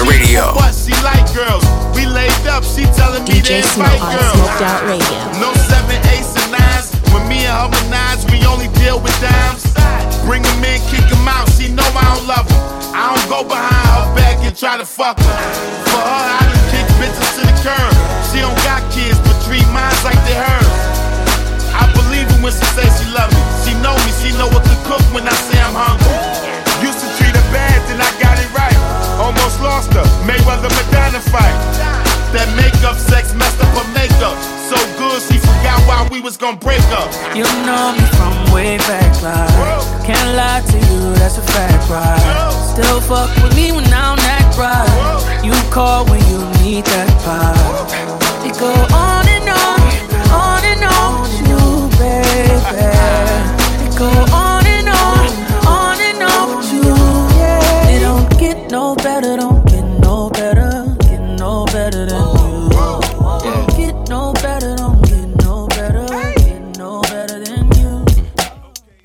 Out Radio. But she like girls. We laid up, she telling me DJ to Smoke invite on girls. Smoked Out Radio. No seven, eights, and nines. When me and her menage, we only deal with dimes. Bring them in, kick them out. She know I don't love them. I don't go behind her back and try to fuck her. For her, I we was gonna break up. You know me from way back, right? Can't lie to you, that's a fact, right? Still fuck with me when I don't act right. You call when you need that vibe.